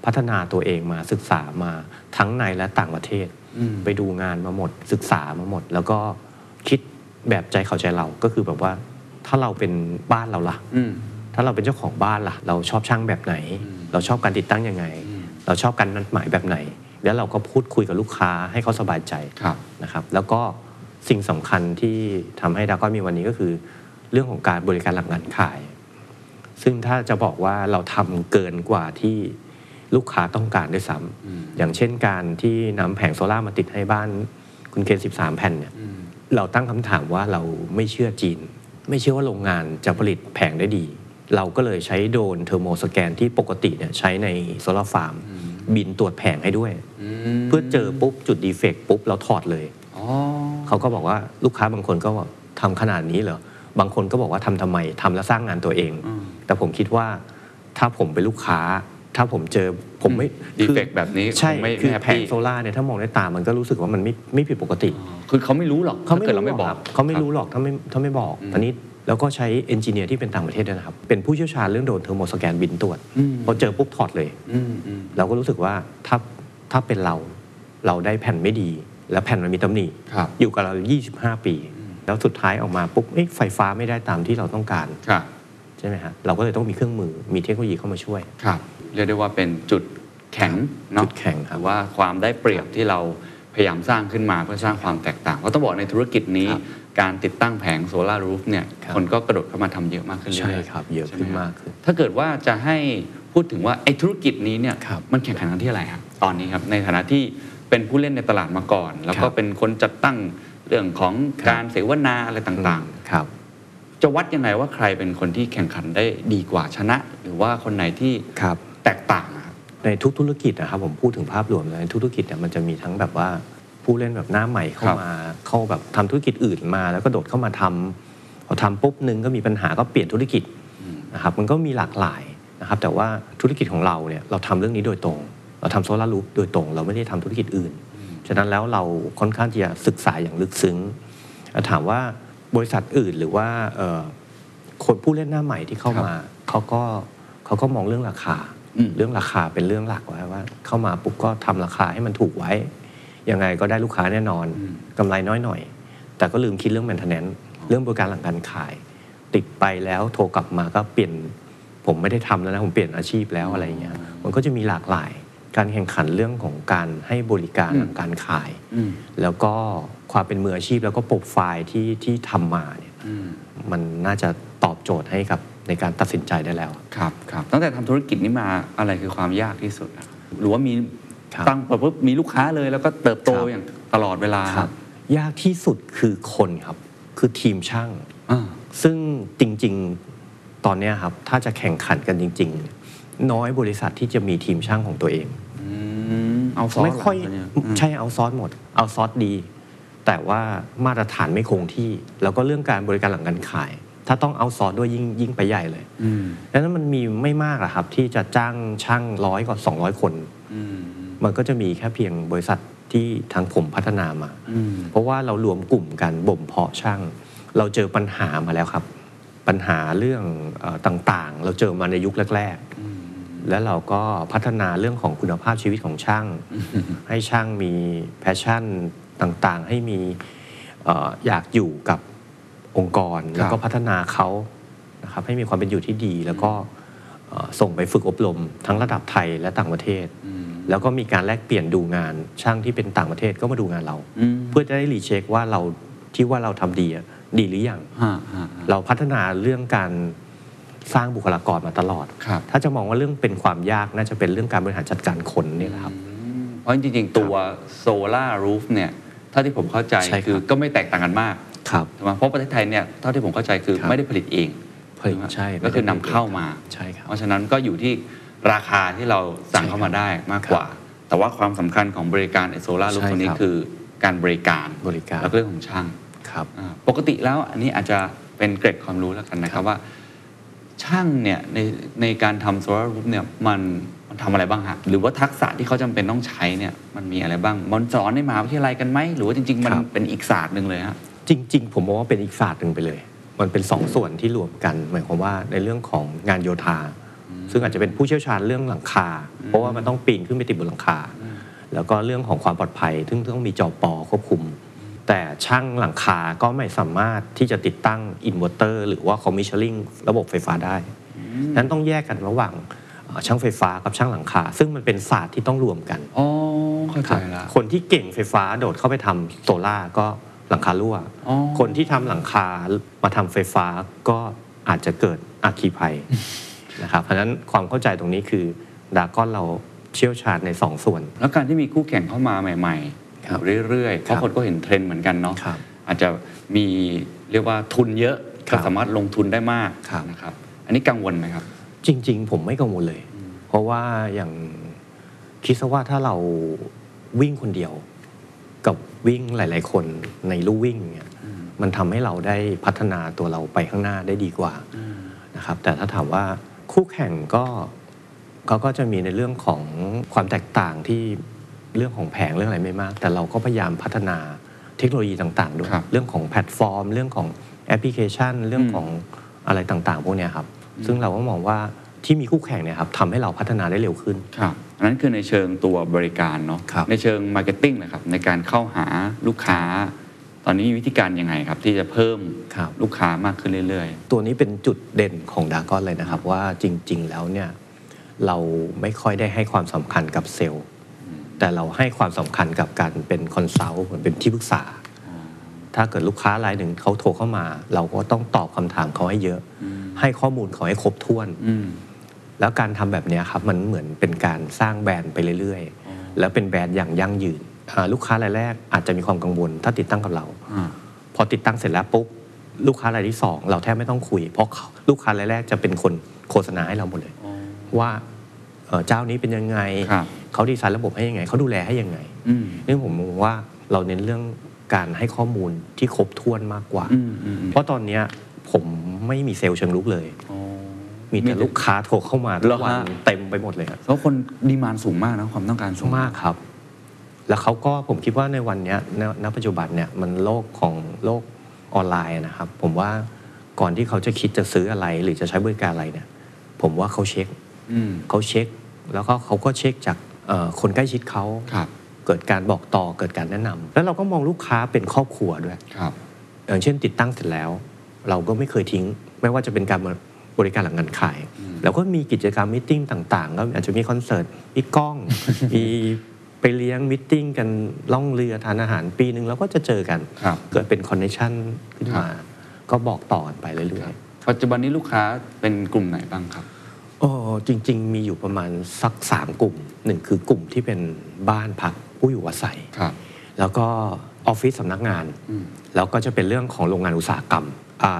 พัฒนาตัวเองมาศึกษามาทั้งในและต่างประเทศอืมไปดูงานมาหมดศึกษามาหมด แล้วก็คิด แบบใจเขาใจเราก็คือแบบว่า ถ้าเราเป็นบ้านเราล่ะอืมถ้าเราเป็นเจ้าของบ้านล่ะ เราชอบช่างแบบไหนอืมเราชอบการติดตั้งยังไงอืมเราชอบการนัดหมายแบบไหน แล้วเราก็พูดคุยกับลูกค้าให้เขาสบายใจครับนะครับ แล้วก็สิ่งสำคัญที่ทำให้ดาก้อนมีวันนี้ก็คือ เรื่องของการบริการหลังการขาย ซึ่งถ้าจะบอกว่าเราทำเกินกว่าที่ลูกค้าต้องการด้วยซ้ำอืมอย่างเช่นการที่นำแผงโซล่าร์มาติดให้บ้านคุณเคน13 แผ่นเนี่ยอืม เราตั้งคำถามว่าเราไม่เชื่อจีน ไม่เชื่อว่าโรงงานจะผลิตแผงได้ดี เราก็เลยใช้โดรน thermoscan ที่ปกติเนี่ยใช้ใน solar farm บินตรวจแผงให้ด้วยมเพื่อเจอปุ๊บจุดดีเฟกต์ปุ๊บเราถอดเลยอ๋อเขาก็บอกว่าลูกค้าบางคนก็บอกทำขนาดนี้เหรอบางคนก็บอกว่าทำทำไมทำแล้วสร้างงานตัวเองอืมแต่ผมคิดว่าถ้าผมเป็นลูกค้า ถ้าผมเจอ ผมไม่ดีคือเฟกแบบนี้ใช่คงไม่คือไม่แฮปแผปี้งโซล่าร์เนี่ยถ้ามองด้วยตามันก็รู้สึกว่ามันไม่ไม่ผิดปกติ คือเขาไม่รู้หรอกเขาถ้าไม่เกิดเรารู้ไม่หรบออกกครับเขาไม่รู้หรอกถ้าไม่ถ้าไม่บอกอืมตอนนี้แล้วก็ใช้เอนจิเนียร์ที่เป็นต่างประเทศด้วยนะครับ เป็นผู้เชี่ยวชาญเรื่องโดนเทอร์โมสแกนบินตรวจอืมพอเจอปุ๊บถอดเลยอืมอืมเราก็รู้สึกว่าถ้าถ้าเป็นเราเราได้แผ่นไม่ดี แล้วแผ่นมันมีตำหนิครับอยู่กับเรา 25 ปี แล้วสุดท้ายออกมาปุ๊บเอ๊ะไฟฟ้าไม่ได้ตามที่เราต้องการครับใช่ไหมฮะเราก็เลยต้องมีเครื่องมือมีเทคโนโลยีเข้ามาช่วยครับ เรียกได้ว่าเป็นจุดแข็งเนาะจุดแข็งครับหรือว่าความได้เปรียบที่เราพยายามสร้างขึ้นมาเพื่อสร้างความแตกต่างเพราะต้องบอกในธุรกิจนี้ครับการติดตั้งแผงโซลารูฟเนี่ยครับคนก็กระโดดเข้ามาทำเยอะมากขึ้นเรื่อยๆใช่ครับเยอะขึ้นใช่ไหมากขึ้นถ้าเกิดว่าจะให้พูดถึงว่าไอ้ธุรกิจนี้เนี่ยครับมันแข่งขันกันที่อะไรครับตอนนี้ครับในฐานะที่เป็นผู้เล่นในตลาดมาก่อน แล้วก็ครับเป็นคนจัดตั้งเรื่องของครับการเสวนาอะไรต่างครับๆจะวัดยังไงว่าใครเป็นคนที่แข่งขันได้ดีกว่าชนะ หรือว่าคนไหนที่ครับ แตกต่างอะครับในทุกธุรกิจนะครับผมพูดถึงภาพรวมเลยทุกธุรกิจเนี่ยมันจะมีทั้งแบบว่าผู้เล่นแบบหน้าใหม่เข้าครับมาเข้าแบบทำธุรกิจอื่นมา แล้วก็โดดเข้ามาทำพอทำปุ๊บหนึ่งก็มีปัญหาก็เปลี่ยนธุรกิจนะครับมันก็มีหลากหลายนะครับแต่ว่าธุรกิจของเราเนี่ยเราทำเรื่องนี้โดยตรง เราทำโซลารูปโดยตรง เราไม่ได้ทำธุรกิจอื่น ฉะนั้นแล้วเราค่อนข้างที่จะศึกษาอย่างลึกซึ้งแล้วถามว่าบริษัทอื่นหรือว่าเอ่อคนผู้เล่นหน้าใหม่ที่เข้ามาเขาก็เขาก็มองเรื่องราคาอืม เรื่องราคาเป็นเรื่องหลักไว้ว่า เข้ามาปุ๊บก็ทำราคาให้มันถูกไว้ ยังไงก็ได้ลูกค้าแน่นอนอืมกำไรน้อยหน่อย แต่ก็ลืมคิดเรื่อง maintenance เรื่องบริการหลังการขาย ติดไปแล้วโทรกลับมาก็เปลี่ยนผมไม่ได้ทำแล้วนะผมเปลี่ยนอาชีพแล้วอะไรอย่างเงี้ยมันก็จะมีหลากหลาย การแข่งขันเรื่องของการให้บริการหลังการขายอืมแล้วก็ความเป็นมืออาชีพแล้วก็โปรไฟล์ที่ที่ทำมาเนี่ยอืมมันน่าจะตอบโจทย์ให้กับ ในการตัดสินใจได้แล้ว ครับครับตั้งแต่ทำธุรกิจนี้มาอะไรคือความยากที่สุดอะหรือว่ามีครับตั้งปุ๊บมีลูกค้าเลยแล้วก็เติบโตครับอย่างตลอดเวลาครับยากที่สุดคือคนครับ คือทีมช่างอ่าซึ่งจริง ๆตอนเนี้ยครับ ถ้าจะแข่งขันกันจริง ๆ น้อยบริษัทที่จะมีทีมช่างของตัวเองอืมเอาซอสไม่ค่อยเหรตนเนี้มใช่เอาซอสหมด เอาซอสดี แต่ว่ามาตรฐานไม่คงที่ แล้วก็เรื่องการบริการหลังการขาย ถ้าต้องเอาซอสด้วยยิ่งยิ่งไปใหญ่เลยอืมดังนั้นมันมีไม่มากอะครับ ที่จะจ้างช่างร้อยกว่า200 คนอืมมันก็จะมีแค่เพียงบริษัทที่ทางผมพัฒนามาอืมเพราะว่าเรารวมกลุ่มกันบ่มเพาะช่าง เราเจอปัญหามาแล้วครับ ปัญหาเรื่องเออต่างๆ เราเจอมาในยุคแรก ๆ แล้วเราก็พัฒนาเรื่องของคุณภาพชีวิตของช่าง ให้ช่างมีแพชชั่นต่างๆ ให้มีเอ่ออยากอยู่กับ องค์กร แล้วก็พัฒนาเขานะครับให้มีความเป็นอยู่ที่ดี แล้วก็เอ่อส่งไปฝึกอบรมทั้งระดับไทยและต่างประเทศอืมแล้วก็มีการแลกเปลี่ยนดูงานช่างที่เป็นต่างประเทศก็มาดูงานเราอืมเพื่อจะได้รีเช็คว่าเราที่ว่าเราทำดีอะดีหรือยังฮะฮะฮะเราพัฒนาเรื่องการสร้างบุคลากรมาตลอดครับถ้าจะมองว่าเรื่องเป็นความยากน่าจะเป็นเรื่องการบริหารจัดการคนนี่แหละครับอืมเพราะจริงๆ ตัวโซลารูฟเนี่ยเท่าที่ผมเข้าใจใช่ครับคือก็ไม่แตกต่างกันมาก ครับถูกไหมเพราะประเทศไทยเนี่ยเท่าที่ผมเข้าใจคือครับไม่ได้ผลิตเองผลิตไหมใช่ก็คือนำเข้ามาใช่ครับเพราะฉะนั้นก็อยู่ที่ราคาที่เราสั่งเข้ามาได้มากกว่า แต่ว่าความสำคัญของบริการโซลารูฟใช่ตัวนี้ครับคือการบริการบริการแล้วก็เรื่องของช่างครับอ่าปกติแล้วอันนี้อาจจะเป็นเกร็ดความรู้แล้วกันนะครับว่า ช่างเนี่ยในในการทำโซลารูฟเนี่ยมันมันทำอะไรบ้างฮะหรือว่าทักษะที่เขาจำเป็นต้องใช้เนี่ยมันมีอะไรบ้างมันสอนในมหาวิทยาลัยกันไหมหรือว่าจริง ๆ มันครับเป็นอีกศาสตร์หนึ่งเลยฮะ จริง ๆ ผมมองว่าเป็นอีกศาสตร์หนึ่งไปเลย มันเป็นสองส่วนที่รวมกัน หมายความว่าในเรื่องของงานโยธา ซึ่งอาจจะเป็นผู้เชี่ยวชาญเรื่องหลังคา เพราะว่ามันต้องปีนขึ้นไปติดบนหลังคา แล้วก็เรื่องของความปลอดภัย ซึ่งต้องมีจอปอควบคุม แต่ช่างหลังคาก็ไม่สามารถที่จะติดตั้งอินเวอร์เตอร์หรือว่า commissioningระบบไฟฟ้าได้ฉะนั้นต้องแยกกันระหว่างเอ่อช่างไฟฟ้ากับช่างหลังคา ซึ่งมันเป็นศาสตร์ที่ต้องรวมกันอ๋อเข้าใจละคนที่เก่งไฟฟ้าโดดเข้าไปทำโซล่าร์ก็ หลังคารั่วอ๋อคนที่ทำหลังคามาทำไฟฟ้าก็อาจจะเกิดอัคคีภัยนะครับ เพราะฉะนั้นความเข้าใจตรงนี้คือดากอนเราเชี่ยวชาญในสองส่วน แล้วการที่มีคู่แข่งเข้ามาใหม่ครับๆอยู่เรื่อยๆเพครัราะบคนก็เห็นเทรนด์เหมือนกันเนาะครับอาจจะมีเรียกว่าทุนเยอะครัก็บสามารถลงทุนได้มากครับนะครับ อันนี้กังวลไหมครับ จริง ๆ ผมไม่กังวลเลย เพราะว่าอย่างคิดซะว่าถ้าเราวิ่งคนเดียว กับวิ่งหลาย ๆ คนในลู่วิ่งเนี่ยมันทำให้เราได้พัฒนาตัวเราไปข้างหน้าได้ดีกว่านะครับ แต่ถ้าถามว่าคู่แข่งก็เขาก็จะมีในเรื่องของความแตกต่างที่เรื่องของแผงเรื่องอะไรไม่มาก แต่เราก็พยายามพัฒนาเทคโนโลยีต่างๆด้วยครับเรื่องของแพลตฟอร์ม เรื่องของแอปพลิเคชัน เรื่องของอะไรต่างๆ พวกเนี้ยครับ ซึ่งเราก็มองว่า ที่มีคู่แข่งเนี่ยครับทำให้เราพัฒนาได้เร็วขึ้น ครับอันนั้นคือในเชิงตัวบริการเนาะครับ ในเชิง marketing นะครับในการเข้าหาลูกค้า ตอนนี้มีวิธีการยังไงครับ ที่จะเพิ่มครับ ลูกค้ามากขึ้นเรื่อย ตัวนี้เป็นจุดเด่นของดากอนเลยนะครับ ว่าจริง ๆ แล้วเนี่ยเราไม่ค่อยได้ให้ความสำคัญกับเซลล์ แต่เราให้ความสำคัญกับการเป็น consult เหมือนเป็นที่ปรึกษา ถ้าเกิดลูกค้ารายหนึ่งเขาโทรเข้ามา เราก็ต้องตอบคำถามเขาให้เยอะให้ข้อมูลเขาให้ครบถ้วน ๆ อืม แล้วการทำแบบเนี้ยครับมันเหมือนเป็นการสร้างแบรนด์ไปเรื่อยๆ แล้วเป็นแบรนด์อย่างยั่งยืนอ่าลูกค้ารายแรกอาจจะมีความกังวล ถ้าติดตั้งกับเราอ่าพอติดตั้งเสร็จแล้วปุ๊บลูกค้ารายที่สองเราแทบไม่ต้องคุย เพราะเขาลูกค้ารายแรกจะเป็นคนโฆษณาให้เราหมดเลย ว่าเอ่อเจ้านี้เป็นยังไงครับเขาดีไซน์ระบบให้ยังไง เขาดูแลให้ยังไงอืมนี่ผมมองว่าเราเน้นเรื่องการให้ข้อมูลที่ครบถ้วนมากกว่าอืมอืมอืมเพราะตอนเนี้ยผมไม่มีเซลล์เชิงลุกเลยอ๋อ มีแต่ลูกค้าโทรเข้ามาทุเหรกอวันฮะเต็มไปหมดเลยครับเพราะคนดีมานสูงมากนะความต้องการสูงมากครับ แล้วเขาก็ผมคิดว่าในวันเนี้ยณณปัจจุบันเนี่ยมันโลกของโลกออนไลน์นะครับ ผมว่าก่อนที่เขาจะคิดจะซื้ออะไรหรือจะใช้บริการอะไรเนี่ย ผมว่าเขาเช็คอืมเขาเช็ค แล้วก็เขาก็เช็คจากเอ่อคนใกล้ชิดเขาครับเกิดการบอกต่อเกิดการแนะนำแล้วเราก็มองลูกค้าเป็นครอบครัวด้วยครับอย่างเช่นติดตั้งเสร็จแล้ว เราก็ไม่เคยทิ้ง ไม่ว่าจะเป็นการ บริการหลังการขาย แล้วก็มีกิจกรรมมิ팅ต่างๆก็อาจจะมีคอนเสิร์ตมีกล้องมีไปเลี้ยงมิ팅กันล่องเรือทานอาหารปีหนึ่งเราก็จะเจอกันครับเกิดเป็น connection ขึ้นมา ก็บอกต่อกันไปเรื่อยปัจจุบันนี้ลูกค้าเป็นกลุ่มไหนบ้างครับๆโอ้จริง ๆ มีอยู่ประมาณสักสามกลุ่มหนึ่งคือกลุ่มที่เป็นบ้านพักผู้อยู่อาศัยครับแล้วก็ ออฟฟิศสำนักงานอืมแล้วก็จะเป็นเรื่องของโรงงานอุตสาหกรรม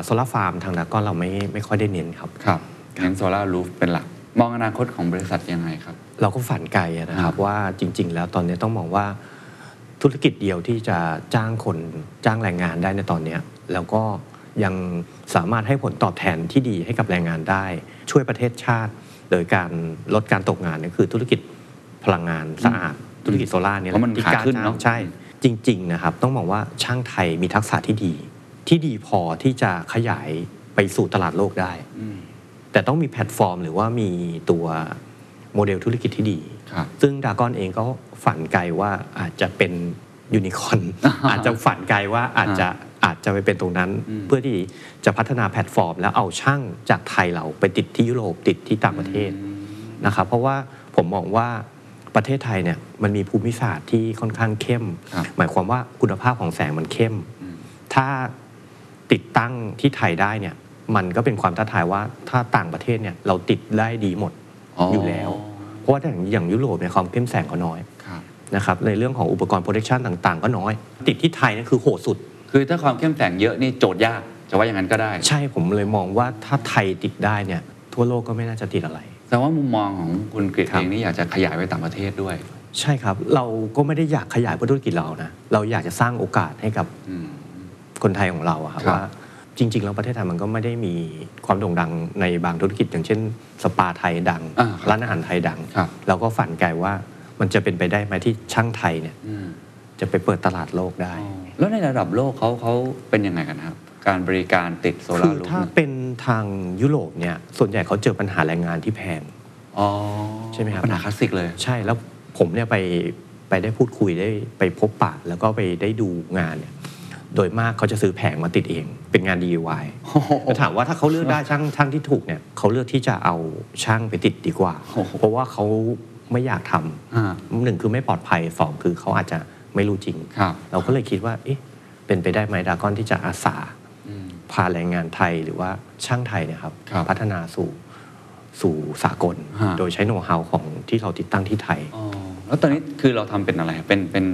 solar farm ทางดากอนเราไม่ไม่ค่อยได้เน้นครับครับเน้น solar roof เป็นหลัก มองอนาคตของบริษัทยังไงครับ เราก็ฝันไกลอะนะครับอ่าว่าจริง ๆ แล้วตอนนี้ต้องมองว่าธุรกิจเดียวที่จะจ้างคนจ้างแรงงานได้ในตอนเนี้ยแล้วก็ยังสามารถให้ผลตอบแทนที่ดีให้กับแรงงานได้ ช่วยประเทศชาติ โดยการลดการตกงานเนี่ยคือธุรกิจพลังงานสะอาดธุรกิจโซลาร์เนี่ยเพราะมันที่ขาล้ขึ้นจ้งเนอะใช่ จริง ๆ นะครับ ต้องมองว่าช่างไทยมีทักษะที่ดี ที่ดีพอที่จะขยายไปสู่ตลาดโลกได้อืมแต่ต้องมีแพลตฟอร์ม หรือว่ามีตัวโมเดลธุรกิจที่ดีครับซึ่งดากอนเองก็ฝันไกลว่าอาจจะเป็นยูนิคอ n อาจจะฝันไกลว่าอาจจะอาจจะไปเป็นตรงนั้นอืมเพื่อที่จะพัฒนาแพลตฟอร์ม แล้วเอาช่างจากไทยเราไปติดที่ยุโรปติดที่ต่างประเทศนะครับเพราะว่าผมมองว่า ประเทศไทยเนี่ยมันมีภูมิศาสตร์ที่ค่อนข้างเข้มครับหมายความว่าคุณภาพของแสงมันเข้มอืมถ้าติดตั้งที่ไทยได้เนี่ยมันก็เป็นความท้าทายว่าถ้าต่างประเทศเนี่ยเราติดได้ดีหมดอ๋อออยู่แล้ว เพราะว่าอย่างอย่างยุโรปเนี่ยความเข้มแสงเขาน้อยครับนะครับในเรื่องของอุปกรณ์ protection ต่างๆ ก็น้อย ติดที่ไทยนั่นคือโหดสุด คือถ้าความเข้มแข็งเยอะนี่โจทย์ยากจะว่าอย่างนั้นก็ได้ ใช่ผมเลยมองว่าถ้าไทยติดได้เนี่ยทั่วโลกก็ไม่น่าจะติดอะไร แต่ว่ามุมมองของคุณกฤษครับเองนี่อยากจะขยายไปต่างประเทศด้วย ใช่ครับ เราก็ไม่ได้อยากขยายธุรกิจเรานะเราอยากจะสร้างโอกาสให้กับอืมคนไทยของเราอะครับครับว่าจริง ๆ แล้วประเทศไทยมันก็ไม่ได้มีความโด่งดังในบางธุรกิจ อย่างเช่น สปาไทยดังอ่าครับร้านอาหารไทยดังครับเราก็ฝันไกลว่ามันจะเป็นไปได้ไหมที่ช่างไทยเนี่ยอืมจะไปเปิดตลาดโลกได้ แล้วในระดับโลกเขาเขาเป็นยังไงกันครับ การบริการติดโซลาคือรูฟถ้าเนี่ยเป็น ทางยุโรปเนี่ยส่วนใหญ่เขาเจอปัญหาแรงงานที่แพงอ๋อใช่ไหมครับปัญหาคลาสสิกเลย ใช่แล้วผมเนี่ยไปไปได้พูดคุยได้ไปพบปะ แล้วก็ไปได้ดูงานเนี่ยโดยมากเขาจะซื้อแผงมาติดเอง เป็นงาน DIY แต่ถามว่าถ้าเขาเลือกได้ช่างช่างที่ถูกเนี่ยเขาเลือกที่จะเอาช่างไปติดดีกว่าโอ้โหเพราะว่าเขาไม่อยากทำอ่าหนึ่งคือไม่ปลอดภัยสองคือเขาอาจจะไม่รู้จริงครับเราก็เลยคิดว่าเอ๊ะเป็นไปได้ไหมดากอนที่จะอาสาอืม พาแรงงานไทยหรือว่าช่างไทยเนี่ยครับครับพัฒนาสู่สู่สากล ฮะ โดยใช้โน้ตฮาวของที่เราติดตั้งที่ไทย อ๋อแล้วตอนนี้คือเราทำเป็นอะไรครับเป็นเป็น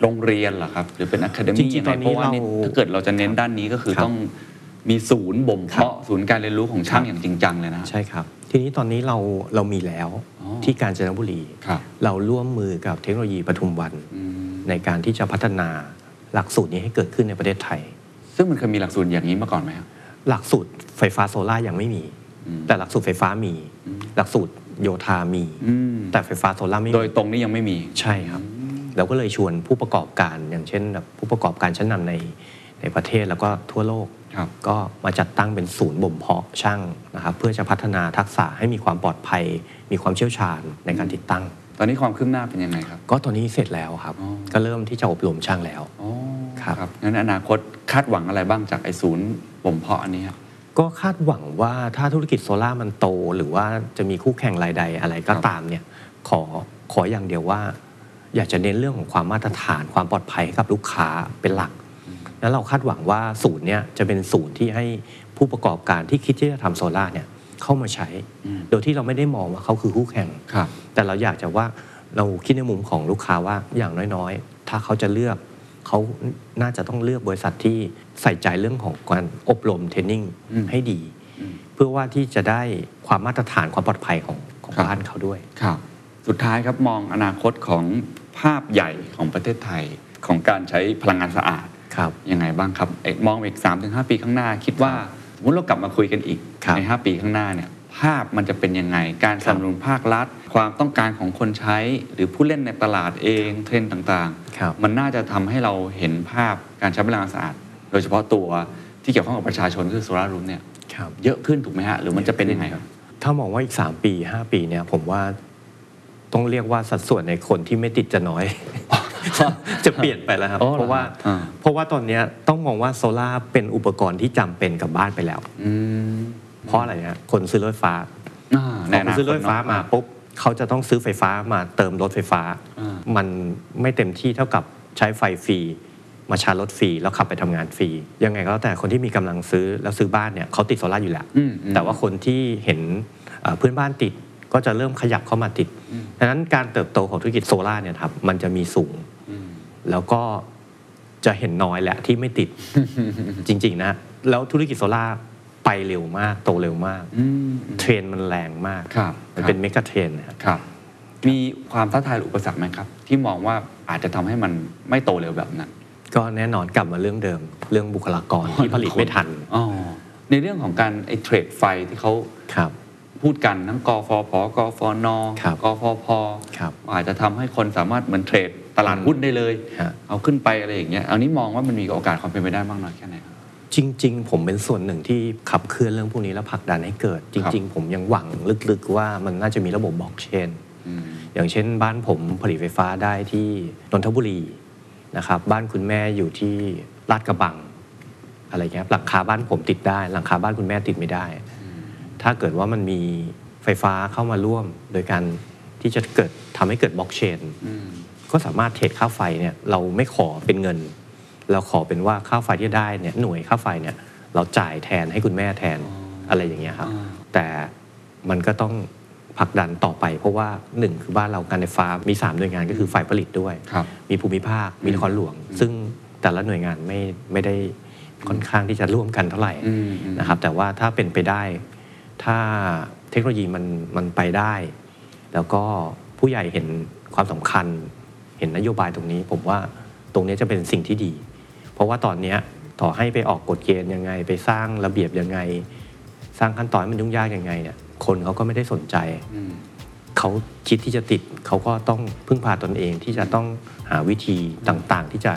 โรงเรียนเหรอครับ หรือเป็นอะคาเดจริมี่งๆยังไงตอนนี้เพราะว่านี่เราถ้าเกิดเราจะเน้นด้านนี้ก็คือครับต้องมีศูนย์บ่มครับ เพาะศูนย์การเรียนรู้ของช่างอย่างจริงจังเลยนะ ใช่ครับ ทีนี้ตอนนี้เราเรามีแล้วอ๋อ ที่กาญจนบุรี ครับเราร่วมมือกับเทคโนโลยีปทุมวัน อืมในการที่จะพัฒนาหลักสูตรนี้ให้เกิดขึ้นในประเทศไทย ซึ่งมันเคยมีหลักสูตรอย่างนี้มาก่อนไหมครับหลักสูตรไฟฟ้าโซล่าร์ยังไม่มีอืมแต่หลักสูตรไฟฟ้ามีอืมหลักสูตรโยธามีอืมแต่ไฟฟ้าโซลาร์ไม่มีโดยตรงนี้ยังไม่มีใช่ครับเราก็เลยชวนผู้ประกอบการอย่างเช่นแบบผู้ประกอบการชั้นนำในในประเทศแล้วก็ทั่วโลกครับก็มาจัดตั้งเป็นศูนย์บ่มเพาะช่างนะครับเพื่อจะพัฒนาทักษะให้มีความปลอดภัย มีความเชี่ยวชาญในการติดตั้ง ตอนนี้ความคืบหน้าเป็นยังไงครับ ก็ตอนนี้เสร็จแล้วครับอ๋อก็เริ่มที่จะอบรมช่างแล้ว อ๋อครับงั้นอนาคตคาดหวังอะไรบ้างจากไอ้ศูนย์บ่มเพาะอันนี้ครับก็คาดหวังว่าถ้าธุรกิจโซลาร์มันโต หรือว่าจะมีคู่แข่งรายใดอะไรก็ครับตามเนี่ยขอขออย่างเดียวว่า อยากจะเน้นเรื่องของความมาตรฐานความปลอดภัยให้กับลูกค้าเป็นหลัก แล้วเราคาดหวังว่าศูนย์เนี่ยจะเป็นศูนย์ที่ให้ผู้ประกอบการที่คิดที่จะทำโซลาร์เนี่ยเข้ามาใช้อืมโดยที่เราไม่ได้มองว่าเขาคือคู่แข่งครับแต่เราอยากจะว่าเราคิดในมุมของลูกค้าว่าอย่างน้อยๆ ถ้าเขาจะเลือก เขาน่าจะต้องเลือกบริษัทที่ใส่ใจเรื่องของการอบรมเทรนนิ่งอืมให้ดีอืมเพื่อว่าที่จะได้ความมาตรฐานความปลอดภัยของของครับบ้านเขาด้วยครับสุดท้ายครับมองอนาคตของภาพใหญ่ของประเทศไทยของการใช้พลังงานสะอาดครับยังไงบ้างครับเอกมองอีก3-5 ปีข้างหน้า คิดว่าสมมุติเรากลับมาคุยกันอีกครับใน5ปีข้างหน้าเนี่ย ภาพมันจะเป็นยังไง การสนับสนุนภาครัฐ ความต้องการของคนใช้ หรือผู้เล่นในตลาดเองเทรนด์ต่างครับๆมันน่าจะทำให้เราเห็นภาพการใช้พลังงานสะอาด โดยเฉพาะตัวที่เกี่ยวข้องกับประชาชนคือโซลาร์รูมเนี่ยครับเยอะขึ้นถูกไหมฮะ หรือมันจะเป็นยังไงครับ ถ้ามองว่าอีก 3 ปี 5 ปีเนี่ยผมว่าต้องเรียกว่าสัดส่วนในคนที่ไม่ติดจะน้อย จะเปลี่ยนไปแล้วครับอ๋อเหรอเพราะว่าอ่าเพราะว่าตอนเนี้ยต้องมองว่าโซลาร์เป็นอุปกรณ์ที่จำเป็นกับบ้านไปแล้วอืม เพราะอะไรฮะคนซื้อรถไฟฟ้าอ่าพอคนซื้อรถไฟฟ้าเนะมาปุ๊บเขาจะต้องซื้อไฟฟ้ามาเติมรถไฟฟ้าอ่ามันไม่เต็มที่เท่ากับใช้ไฟฟรีมาชาร์จรถฟรีแล้วขับไปทำงานฟรี ยังไงก็แล้วแต่คนที่มีกำลังซื้อแล้วซื้อบ้านเนี่ยเขาติดโซลาร์อยู่แล้วอืมอืมแต่ว่าคนที่เห็นเอ่อเพื่อนบ้านติดก็จะเริ่มขยับเข้ามาติดอืมดังนั้นการเติบโตของธุรกิจโซลาร์เนี่ยครับมันจะมีสูงอืมแล้วก็จะเห็นน้อยแหละที่ไม่ติดจริง ๆ นะ แล้วธุรกิจโซลาร์ ไปเร็วมากโตเร็วมากอืมเทรนด์มันแรงมาก ครับมันเป็น megatrend นะครับครับ มีความท้าทายหรืออุปสรรคไหมครับ ที่มองว่าอาจจะทำให้มันไม่โตเร็วแบบนั้นก็แน่นอนกลับมาเรื่องเดิม เรื่องบุคลากรที่ผลิตไม่ทันอ๋อในเรื่องของการไอ้ trade ไฟที่เขาครับ พูดกันทั้งกฟผกฟนครับกฟพครับอาจจะทำให้คนสามารถเหมือนเทรดตลาดหุ้นได้เลย ฮะ เอาขึ้นไปอะไรอย่างเงี้ยอันนี้มองว่ามันมีโอกาสความเป็นไปได้มากน้อยแค่ไหนครับ จริง ๆ ผมเป็นส่วนหนึ่งที่ขับเคลื่อนเรื่องพวกนี้แล้วผลักดันให้เกิด จริง ๆ ผมยังหวังลึกๆ ว่ามันน่าจะมีระบบบล็อกเชนอืมอย่างเช่น บ้านผมผลิตไฟฟ้าได้ที่นนทบุรีนะครับบ้านคุณแม่อยู่ที่ลาดกระบังอะไรเงี้ยหลังคาบ้านผมติดได้ หลังคาบ้านคุณแม่ติดไม่ได้ ถ้าเกิดว่ามันมีไฟฟ้าเข้ามาร่วม โดยการที่จะเกิดทำให้เกิดบล็อกเชนอืมก็สามารถเทรดค่าไฟเนี่ยเราไม่ขอเป็นเงิน เราขอเป็นว่าค่าไฟที่ได้เนี่ยหน่วยค่าไฟเนี่ยเราจ่ายแทนให้คุณแม่แทนอะไรอย่างเงี้ยครับอ่าแต่มันก็ต้องผลักดันต่อไป เพราะว่าหนึ่งคือบ้านเราการไฟฟ้ามี3หน่วยงานก็คือฝ่ายผลิตด้วยครับมีภูมิภาคมีนครหลวง ซึ่งแต่ละหน่วยงานไม่ไม่ได้ค่อนข้างที่จะร่วมกันเท่าไหร่อืมอืมนะครับแต่ว่าถ้าเป็นไปได้ ถ้าเทคโนโลยีมันมันไปได้ แล้วก็ผู้ใหญ่เห็นความสำคัญ เห็นนโยบายตรงนี้ ผมว่าตรงนี้จะเป็นสิ่งที่ดี เพราะว่าตอนเนี้ยต่อให้ไปออกกฎเกณฑ์ยังไง ไปสร้างระเบียบยังไง สร้างขั้นตอนให้มันยุ่งยากยังไงเนี่ยคนเขาก็ไม่ได้สนใจอืมเขาคิดที่จะติดเขาก็ต้องพึ่งพาตนเองที่จะต้องหาวิธีต่างๆ ที่จะ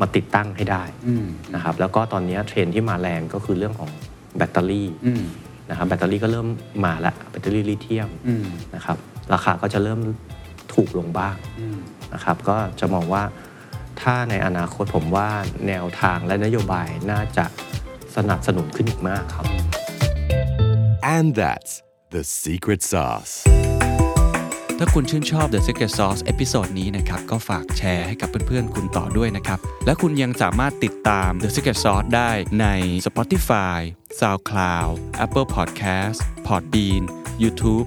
มาติดตั้งให้ได้อืมนะครับแล้วก็ตอนนี้เทรนด์ที่มาแรงก็คือเรื่องของแบตเตอรี่อืมนะครับแบตเตอรี่ก็เริ่มมาแล้วแบตเตอรี่ลิเธียมอืมนะครับราคาก็จะเริ่มถูกลงบ้างอืมนะครับก็จะมองว่า ถ้าในอนาคตผมว่าแนวทางและนโยบายน่าจะสนับสนุนขึ้นอีกมากครับ And that's the secret sauce. ถ้าคุณชื่นชอบ The Secret Sauce episode นี้นะครับ ก็ฝากแชร์ให้กับเพื่อนๆ คุณต่อด้วยนะครับ และคุณยังสามารถติดตาม The Secret Sauce ได้ใน Spotify, SoundCloud, Apple Podcast, Podbean, YouTube